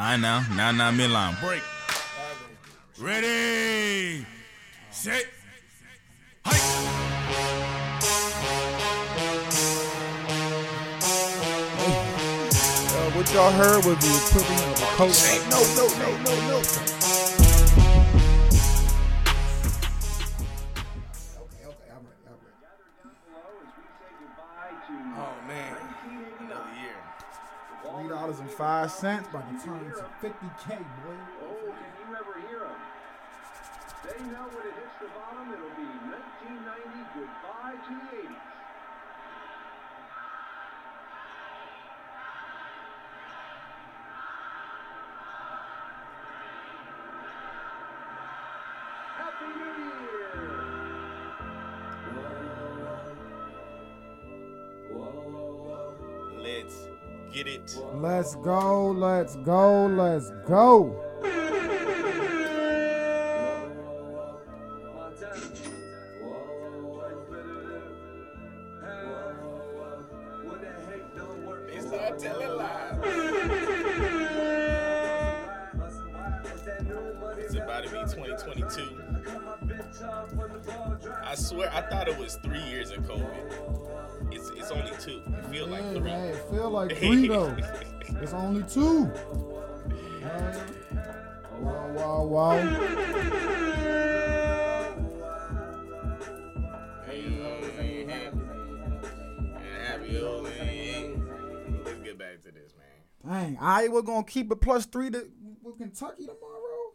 I know. Now, now, midline. Break. Ready. Set. Uh, what y'all heard was the equivalent of a coach. No, no, no, no, no. Five cents about to turn into fifty k, boy. Oh, can you ever hear them? They know when it hits the bottom, it'll be 1990 goodbye to the 80s. Happy New Year! Let's get it. Let's go, let's go, let's go. They start telling lies. It's about to be 2022. I swear, I thought it was three years of COVID. It's it's only two. It feel like three. man, it feel like three though. It's only two. Man. Wow, wow, wow. Let's get back to this, man. Dang, Iowa gonna keep it plus three to with Kentucky tomorrow.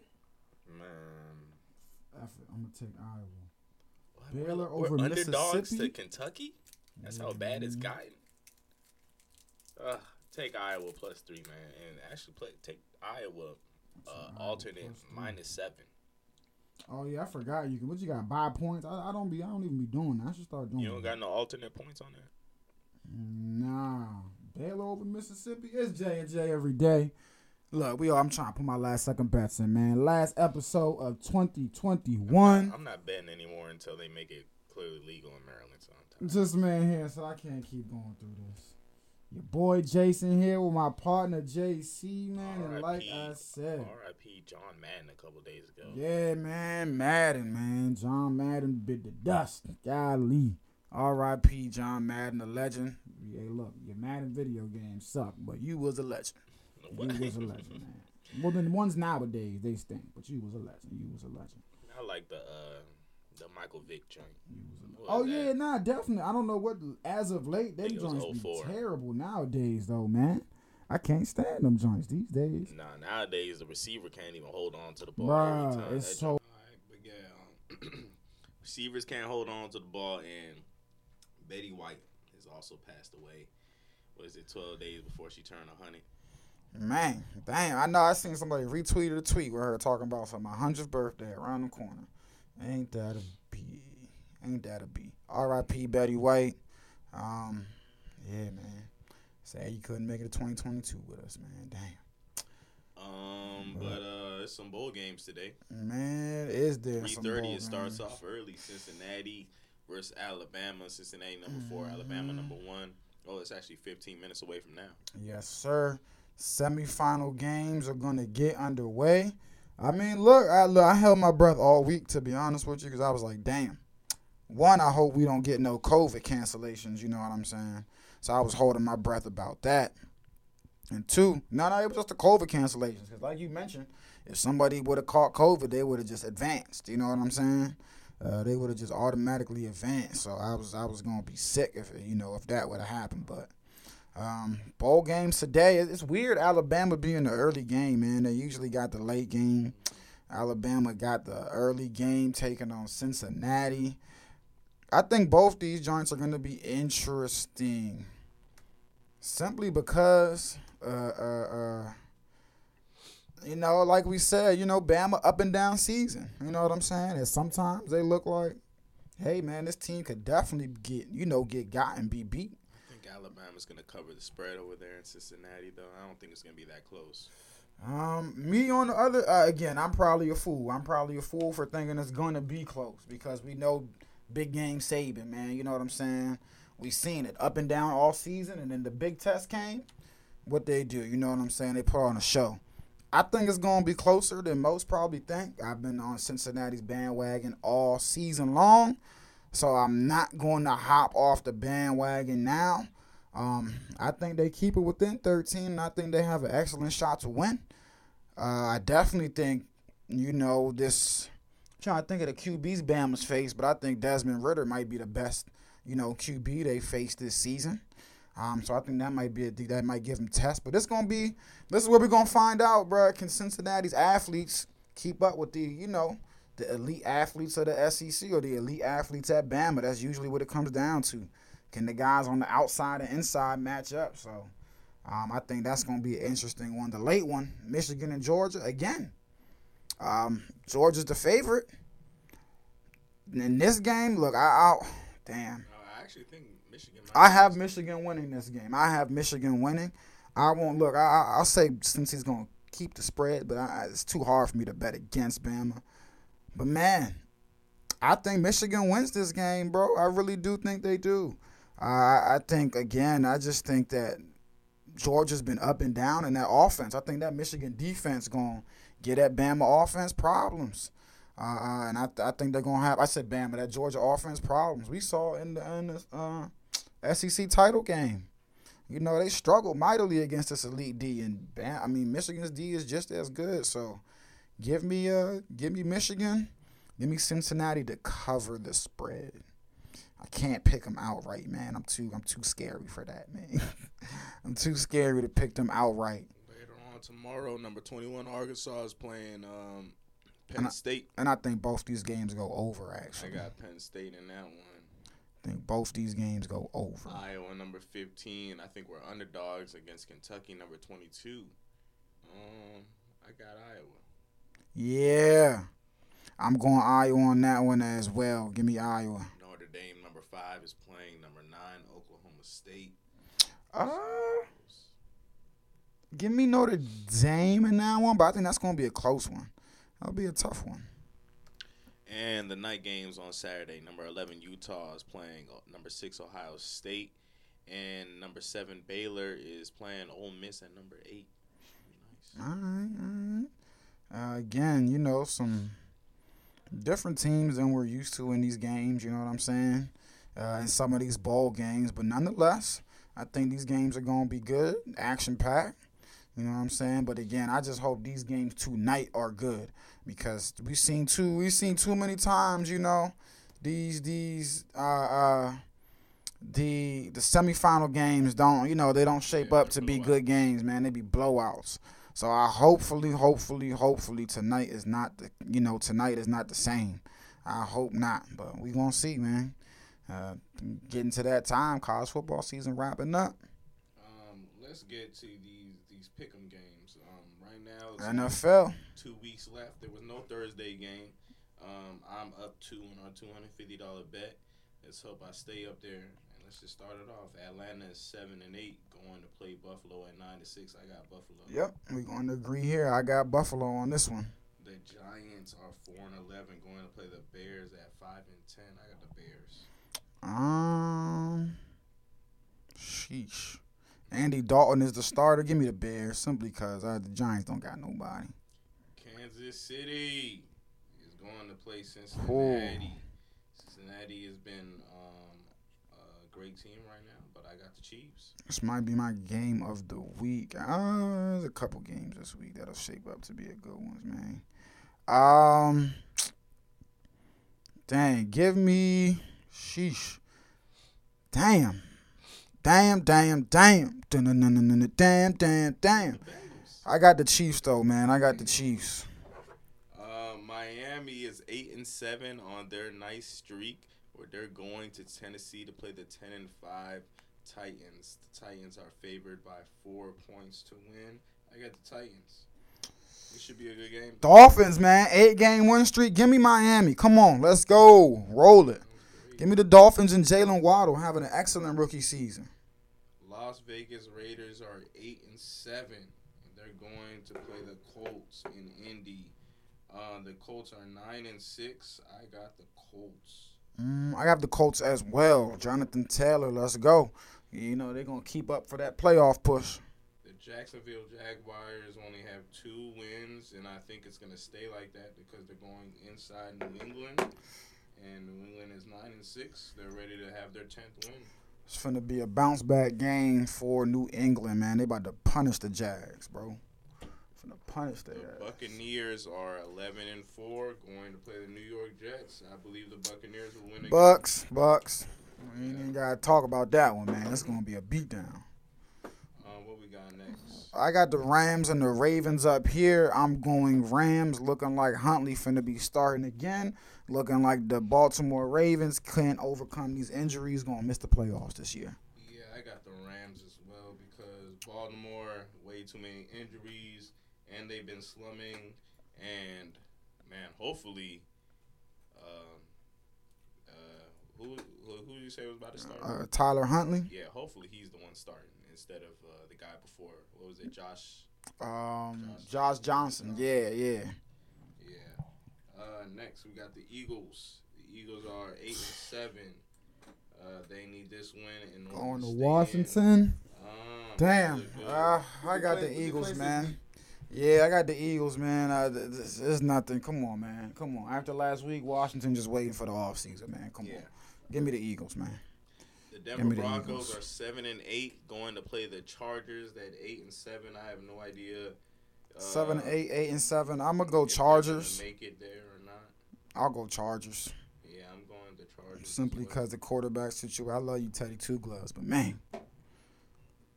Man. I'm gonna take Iowa. Baylor We're over underdogs to Kentucky? That's how bad it's gotten. Ugh, take Iowa plus three, man, and actually play take Iowa uh, alternate minus seven. Oh yeah, I forgot you can. What you got? Buy points. I, I don't be. I don't even be doing that. I should start doing. You don't that. got no alternate points on that. Nah, Baylor over Mississippi. It's J and J every day. Look, we all. I'm trying to put my last second bets in, man. Last episode of 2021. I'm not betting anymore until they make it clearly legal in Maryland. So I'm Just man here, so I can't keep going through this. Your boy Jason here with my partner JC, man. And like. I said, R.I.P. John Madden a couple days ago. yeah, man, Madden, man. John Madden bit the dust. Golly. R.I.P. John Madden, the legend. Yeah, look, your Madden video games suck, but you was a legend. You was a legend, man. Well, then the ones nowadays they stink, but you was a legend. You was a legend. I like the uh, the Michael Vick joint. Oh was yeah, that? nah, definitely. I don't know what as of late them think it joints be 04. terrible nowadays though, man. I can't stand them joints these days. Nah, nowadays the receiver can't even hold on to the ball. Bruh, every time. it's That so- joint- Alright, but yeah, um, receivers can't hold on to the ball, and Betty White has also passed away. What is it? Twelve days before she turned a hundred. Man, damn, I know I seen somebody retweeted a tweet with her talking about some my hundredth birthday around the corner. Ain't that a B? Ain't that a B? R.I.P. Betty White. Um, yeah, man. Sad you couldn't make it to 2022 with us, man. Damn. Um, but uh, there's some bowl games today. Man, is there Three some thirty. bowl It starts games? off early. Cincinnati versus Alabama. Cincinnati number four. Alabama Mm-hmm. number one. Oh, it's actually 15 minutes away from now. Yes, sir. Semifinal games are gonna get underway. I mean, look, I look, I held my breath all week to be honest with you, because I was like, damn. One, I hope we don't get no COVID cancellations. You know what I'm saying? So I was holding my breath about that. And two, no, no, it was just the COVID cancellations. Because like you mentioned, if somebody would have caught COVID, they would have just advanced. You know what I'm saying? Uh, they would have just automatically advanced. So I was, I was gonna be sick if you know if that would have happened. But um, bowl games today. It's weird Alabama being the early game, man. They usually got the late game. Alabama got the early game taking on Cincinnati. I think both these joints are going to be interesting. Simply because, uh, uh, uh, you know, like we said, you know, Bama up and down season. You know what I'm saying? And sometimes they look like, hey, man, this team could definitely get, you know, get got and be beat. Alabama's going to cover the spread over there in Cincinnati, though. I don't think it's going to be that close. Um, me on the other uh, again, I'm probably a fool. I'm probably a fool for thinking it's gonna be close because we know big game Saban, man. You know what I'm saying? We seen it up and down all season, and then the big test came. What they do, you know what I'm saying? They put on a show. I think it's gonna be closer than most probably think. I've been on Cincinnati's bandwagon all season long, so I'm not going to hop off the bandwagon now. Um, I think they keep it within 13, and I think they have an excellent shot to win. Uh, I definitely think, you know, this. I'm trying to think of the QB's Bama's face, but I think Desmond Ridder might be the best, you know, QB they face this season. Um, so I think that might be a that might give them test. But it's gonna be this is where we're gonna find out, bro. Can Cincinnati's athletes keep up with the you know the elite athletes of the SEC or the elite athletes at Bama? That's usually what it comes down to. Can the guys on the outside and inside match up? So um, I think that's gonna be an interesting one. The late one, Michigan and Georgia again. Um, Georgia's the favorite in this game. Look, I, I damn. I actually think Michigan. I have Michigan winning this game. I have Michigan winning. I won't look. I, I'll say since he's gonna keep the spread, but I, it's too hard for me to bet against Bama. But man, I think Michigan wins this game, bro. I really do think they do. I think again. I just think that Georgia's been up and down in that offense. I think that Michigan defense gonna get that Bama offense problems. Uh, uh, and I, I think they're gonna have. I said Bama, that Georgia offense problems. We saw in the, in the uh, SEC title game. You know they struggled mightily against this elite D, and Bam, I mean Michigan's D is just as good. So give me uh give me Michigan, give me Cincinnati to cover the spread. I can't pick them outright, man. I'm too I'm too scary for that, man. I'm too scary to pick them outright. Later on tomorrow, number 21 Arkansas is playing um, And Penn I- State. And I think both these games go over. Actually. I got Penn State in that one. I think both these games go over. Iowa number 15. I think we're underdogs against Kentucky number 22. Um, I got Iowa. Yeah, I'm going Iowa on that one as well. Give me Iowa. Notre Dame number five is playing number nine Oklahoma State. Uh, give me Notre Dame in that one, but I think that's going to be a close one. That'll be a tough one. And the night games on Saturday. Number 11 Utah is playing uh, number six Ohio State, and number seven Baylor is playing Ole Miss at number eight. Nice. All right, all right. Uh, again, you know, some different teams than we're used to in these games. You know what I'm saying? Uh, in some of these bowl games, but nonetheless, I think these games are going to be good, action packed. You know what I'm saying? But again, I just hope these games tonight are good because we've seen too we've seen too many times. You know, these these uh uh the the semifinal games don't you know they don't shape up to be good games, man. They be blowouts. So I hopefully, hopefully, hopefully tonight is not the you know tonight is not the same. I hope not, but we gonna see, man. Uh, getting to that time, college football season wrapping up. Um, let's get to these these pick'em games. Um, right now, it's NFL. two weeks left. There was no Thursday game. Um, I'm up two on our two hundred fifty dollar bet. Let's hope I stay up there. Let's just start it off. Atlanta is seven and eight, going to play Buffalo at nine to six. I got Buffalo. Yep, we're going to agree here. I got Buffalo on this one. The Giants are four and eleven, going to play the Bears at five and ten. I got the Bears. Um, sheesh. Andy Dalton is the starter. Give me the Bears simply because uh, the Giants don't got nobody. Kansas City is going to play Cincinnati. Cincinnati has been um, great team right now, but I got the Chiefs. This might be my game of the week. Uh, there's a couple games this week that'll shape up to be a good ones, man. Um, dang, give me, sheesh, damn, damn, damn, damn, Dun-dun-dun-dun-dun, damn, damn, damn. I got the Chiefs though, man. I got the Chiefs. Uh, Miami is eight and seven on their nice streak, where they're going to Tennessee to play the ten and five Titans. The Titans are favored by four points to win. I got the Titans. It should be a good game. Dolphins, man, eight game win streak. Give me Miami. Come on, let's go, roll it. Give me the Dolphins and Jaylen Waddle having an excellent rookie season. Las Vegas Raiders are eight and seven. They're going to play the Colts in Indy. Uh, the Colts are nine and six. I got the Colts. Mm, I have the Colts as well. Jonathan Taylor, let's go. You know they're gonna keep up for that playoff push. The Jacksonville Jaguars only have two wins, and I think it's gonna stay like that because they're going inside New England, and New England is nine and six. They're ready to have their tenth win. It's finna be a bounce back game for New England, man. They about to punish the Jags, bro. Finna punish their The ass. Buccaneers are eleven and four, going to play the New York Jets. I believe the Buccaneers will win. again. Bucks, Bucks. We ain't even gotta talk about that one, man. That's gonna be a beatdown. Um, what we got next? I got the Rams and the Ravens up here. I'm going Rams, looking like Huntley finna be starting again. Looking like the Baltimore Ravens can't overcome these injuries, gonna miss the playoffs this year. Yeah, I got the Rams as well because Baltimore way too many injuries and they've been slumming. And man, hopefully, um, uh, who who who did you say was about to start? Uh, Tyler Huntley, yeah, hopefully he's the one starting instead of uh, the guy before. What was it, Josh? um, Josh Johnson. Yeah, yeah. Yeah. Uh, next we got the Eagles. The Eagles are eight and seven. Uh, they need this win in order Going to to. Washington. Um, Damn. Uh, I got the the Eagles, places? man. Yeah, I got the Eagles, man. Uh, th- this is nothing. Come on, man. Come on. After last week, Washington just waiting for the offseason, man. Come Yeah. on. Give me the Eagles, man. The Give Denver me the Broncos Eagles. are seven and eight, going to play the Chargers. That eight and seven, I have no idea. Uh, Seven, eight, eight, and seven. I'm gonna go if they're gonna Chargers. Make it there or not? I'll go Chargers. Yeah, I'm going the Chargers. Simply because the quarterback situation. I love you, Teddy Two Gloves, but man,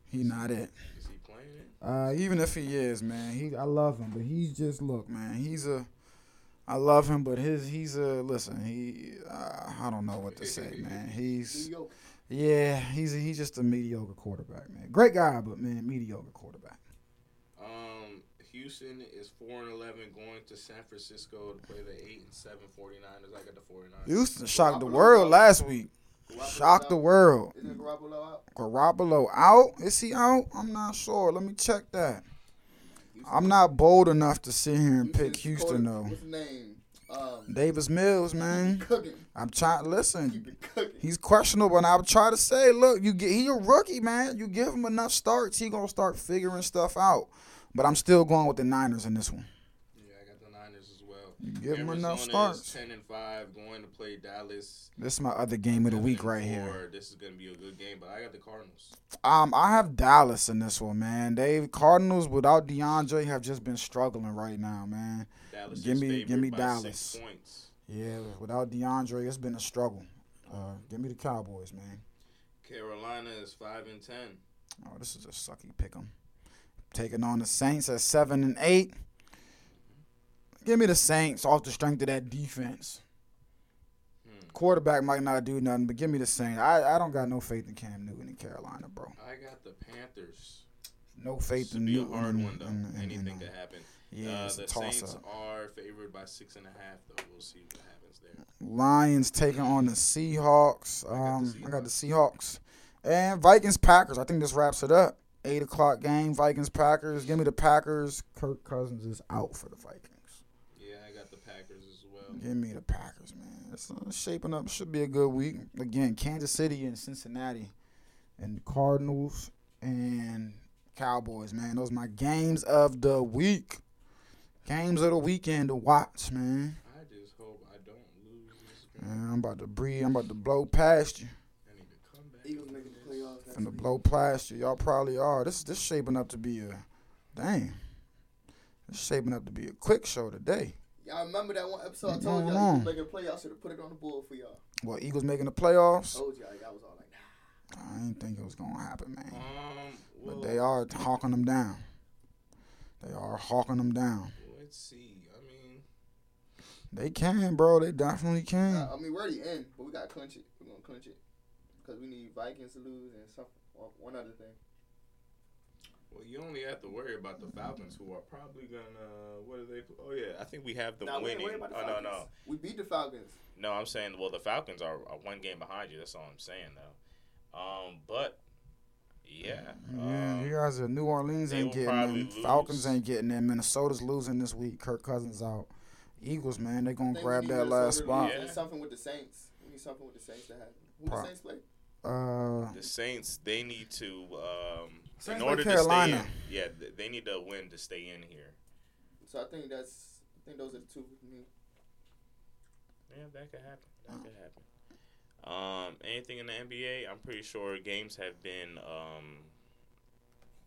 he not it. is he it? Uh, even if he is, man, he I love him, but he's just look, man, he's a. I love him, but his he's a listen. He uh, I don't know what to say, man. He's yeah, he's a, he's just a mediocre quarterback, man. Great guy, but man, mediocre quarterback. Um, Houston is four and eleven, going to San Francisco to play the eight and seven 49ers. I got the 49ers. Houston shocked the world last week. Shocked the world. Isn't Garoppolo out? Garoppolo out? Is he out? I'm not sure. Let me check that. I'm not bold enough to sit here and pick Houston though. What's his name? Um, Davis Mills, man. I'm trying. Listen, Keep it cooking. He's questionable, and I would try to say, look, you get he a rookie, man. You give him enough starts, he gonna start figuring stuff out. But I'm still going with the Niners in this one. Yeah, I got the Niners as well. You give enough Arizona is starts. Ten and five, going to play Dallas. This is my other game of the week right and here. This is gonna be a good game, but I got the Cardinals. Um, I have Dallas in this one, man. They Cardinals without DeAndre have just been struggling right now, man. Dallas Give me- give me Dallas. Six points. Yeah, without DeAndre, it's been a struggle. Uh, give me the Cowboys, man. Carolina is five and ten. Oh, this is a sucky pick 'em. Taking on the Saints at seven and eight. Give me the Saints off the strength of that defense. Hmm. Quarterback might not do nothing, but give me the Saints. I, I don't got no faith in Cam Newton in Carolina, bro. I got the Panthers. No faith in will be a Newton. hard one though. in- in- Anything in- could happen. Yeah, uh, the Saints up. are favored by six and a half, though. We'll see what happens there. Lions taking on the Seahawks. I got the Um, I got the Seahawks. And Vikings Packers. I think this wraps it up. Eight o'clock game. Vikings Packers. Give me the Packers. Kirk Cousins is out for the Vikings. Yeah, I got the Packers as well. Give me the Packers, man. It's uh, shaping up. Should be a good week. Again, Kansas City and Cincinnati, and the Cardinals and Cowboys, man. Those are my games of the week. Games of the weekend to watch, man. I just hope I don't lose this game. Man, I'm about to breathe. I'm about to blow past you. I need to come back. Eagles from making the playoffs. next Finna blow past you. Y'all probably are. This this shaping up to be a dang. This shaping up to be a quick show today. Y'all remember that one episode I told y'all? on? Eagles making the playoffs. Should have put it on the board for y'all. What Eagles making the playoffs? I Told y'all. Y'all was all like, nah. I didn't think it was gonna happen, man. Um, well, But they are hawking them down. They are hawking them down. Let's see. I mean, They can, bro. They definitely can. Uh, I mean, we're already in, but we gotta clinch it. We're gonna clinch it because we need Vikings to lose and some well, one other thing. Well, you only have to worry about the Falcons, who are probably gonna. What are they? Oh yeah, I think we have them Nah, we ain't winning. worried about the Oh no, Falcons. no, We beat the Falcons. No, I'm saying, well, the Falcons are, are one game behind you. That's all I'm saying, though. Um, but yeah, Yeah, um, you guys are New Orleans ain't getting probably in. Falcons ain't getting in. Minnesota's losing this week. Kirk Cousins out. Eagles, man, they I gonna grab that last Minnesota to spot. lose. Yeah. Something with the Saints. We need something with the Saints to happen. Who Pro- the Saints play? Uh, the Saints they need to um, Saints in play order to Carolina. stay in, yeah, they need to win to stay in here. So I think that's. I think those are the two for me. Yeah, that could happen. That could happen. Um, anything in the NBA? I'm pretty sure games have been um,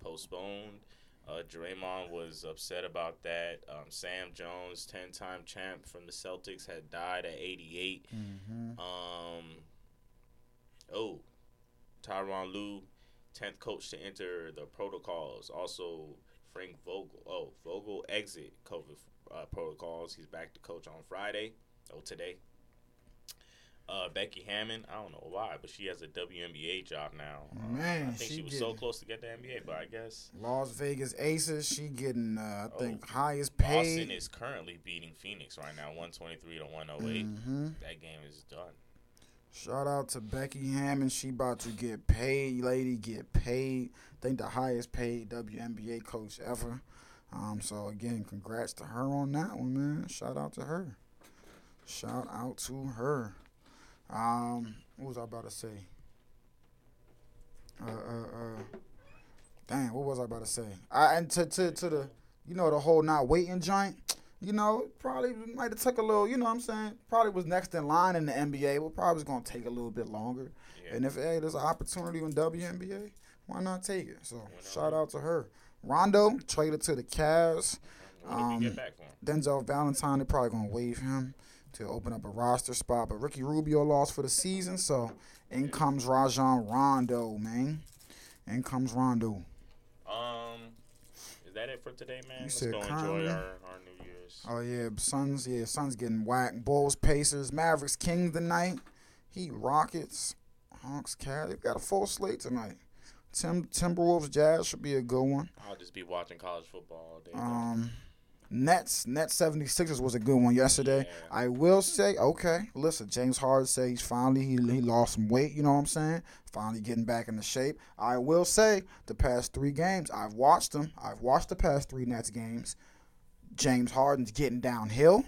postponed. Uh, Draymond was upset about that. Um, Sam Jones, ten-time champ from the Celtics, had died at 88. Mhm. Um, oh, Tyronn Lue, tenth coach to enter the protocols. Also, Frank Vogel. Oh, Vogel exit COVID uh, protocols. He's back to coach on Friday. Oh, today. Uh, Becky Hammon. I don't know why, but she has a WNBA job now. Uh, Man, I think she, she was so close to get the NBA, but I guess Las Vegas Aces. She getting, uh, I think, Oh, highest Boston paid. is currently beating Phoenix right now, one twenty three to one hundred eight. hmm That game is done. Shout out to Becky Hammon. She about to get paid, lady. Get paid. I think the highest paid WNBA coach ever. Um, so again, congrats to her on that one, man. Shout out to her. Shout out to her. Um, what was I about to say? Uh, uh, uh. Damn, what was I about to say? I and to to to the, you know, the whole not waiting joint. You know, probably might have took a little. You know, what I'm saying probably was next in line in the NBA, but probably was gonna take a little bit longer. Yeah. And if hey, there's an opportunity in WNBA, why not take it? So shout out to her. Rondo traded to the Cavs. Um, we get back for him? Denzel Valentine, they're probably gonna waive him to open up a roster spot. But Ricky Rubio lost for the season, so in comes Rajon Rondo, man. In comes Rondo. Um, is that it for today, man? Let's said go enjoy our, our Year's. Oh yeah, Suns. Yeah, Suns getting whacked. Bulls, Pacers, Mavericks, Kings tonight. Heat, Rockets, Hawks, Cavs. They've got a full slate tonight. Tim Timberwolves, Jazz should be a good one. I'll just be watching college football all day. Um, Nets, Nets 76ers was a good one yesterday. Yeah. I will say, okay, listen, James Harden says he's finally he, he lost some weight. You know what I'm saying? Finally getting back into shape. I will say the past three games I've watched them. I've watched the past three Nets games. James Harden's getting downhill.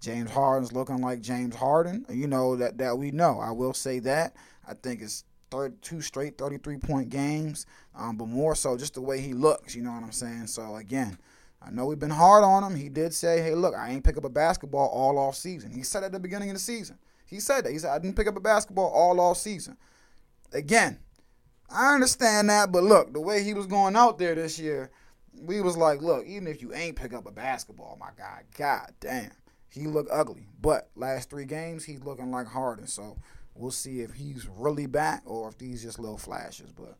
James Harden's looking like James Harden. You know that that we know. I will say that. I think it's 32 straight 33 point games, um, but more so just the way he looks. You know what I'm saying? So again, I know we've been hard on him. He did say, "Hey, look, I ain't pick up a basketball all off season." He said at the beginning of the season. He said that. He said, "I didn't pick up a basketball all off season." Again, I understand that, but look, the way he was going out there this year, we was like, "Look, even if you ain't pick up a basketball, my God, god damn, he look ugly." But last three games, he's looking like Harden. So we'll see if he's really back or if these just little flashes. But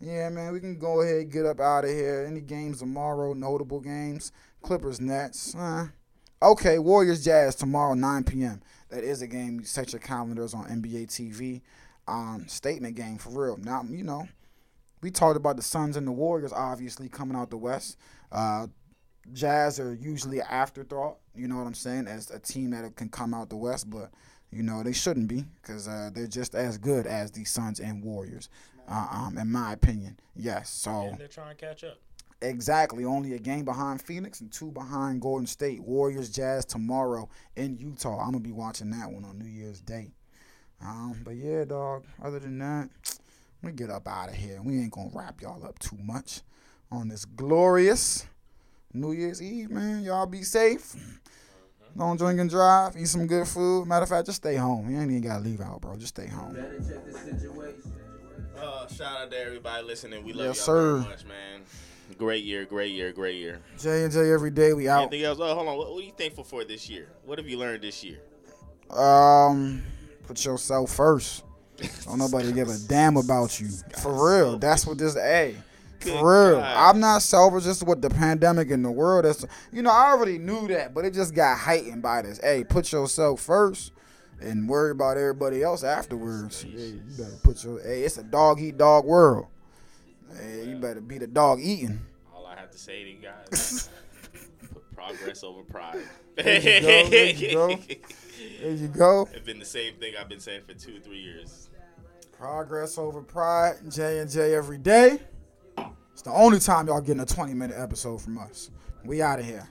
yeah, man, we can go ahead and get up out of here. Any games tomorrow? Notable games: Clippers, Nets. Uh, okay, Warriors, Jazz tomorrow, 9 p.m. That is a game. You set your calendars on NBA TV. Um, statement game for real. Now you know we talked about the Suns and the Warriors obviously coming out the West. Uh, Jazz are usually an afterthought. You know what I'm saying? As a team that can come out the West, but you know they shouldn't be because uh, they're just as good as the Suns and Warriors. Uh, um, in my opinion, yes. So And they're trying to catch up. exactly, only a game behind Phoenix and two behind Golden State. Warriors, Jazz tomorrow in Utah. I'm gonna be watching that one on New Year's Day. Um, but yeah, dog. Other than that, we get up out of here. We ain't gonna wrap y'all up too much on this glorious New Year's Eve, man. Y'all be safe. Don't drink and drive. Eat some good food. Matter of fact, just stay home. You ain't even gotta leave out, bro. Just stay home. Uh, shout out to everybody listening. We love Yes, y'all sir. very much, man. Great year, great year, great year. J and J every day. We out. Anything else? Oh, hold on. What, what are you thankful for this year? What have you learned this year? Um, put yourself first. Don't nobody give a damn about you. For real. That's what this A. Good For real. God. I'm not selfish just with the pandemic in the world. That's you know, I already knew that, but it just got heightened by this. Hey, put yourself first and worry about everybody else afterwards. Yeah, you better put your hey, it's a dog eat dog world. Hey, you better be the dog eating. All I have to say to you guys, put progress over pride. There you go, there you go. There you go. It's been the same thing I've been saying for two, three years. Progress over pride, J and J every day. It's the only time y'all getting a 20 minute episode from us. We out of here.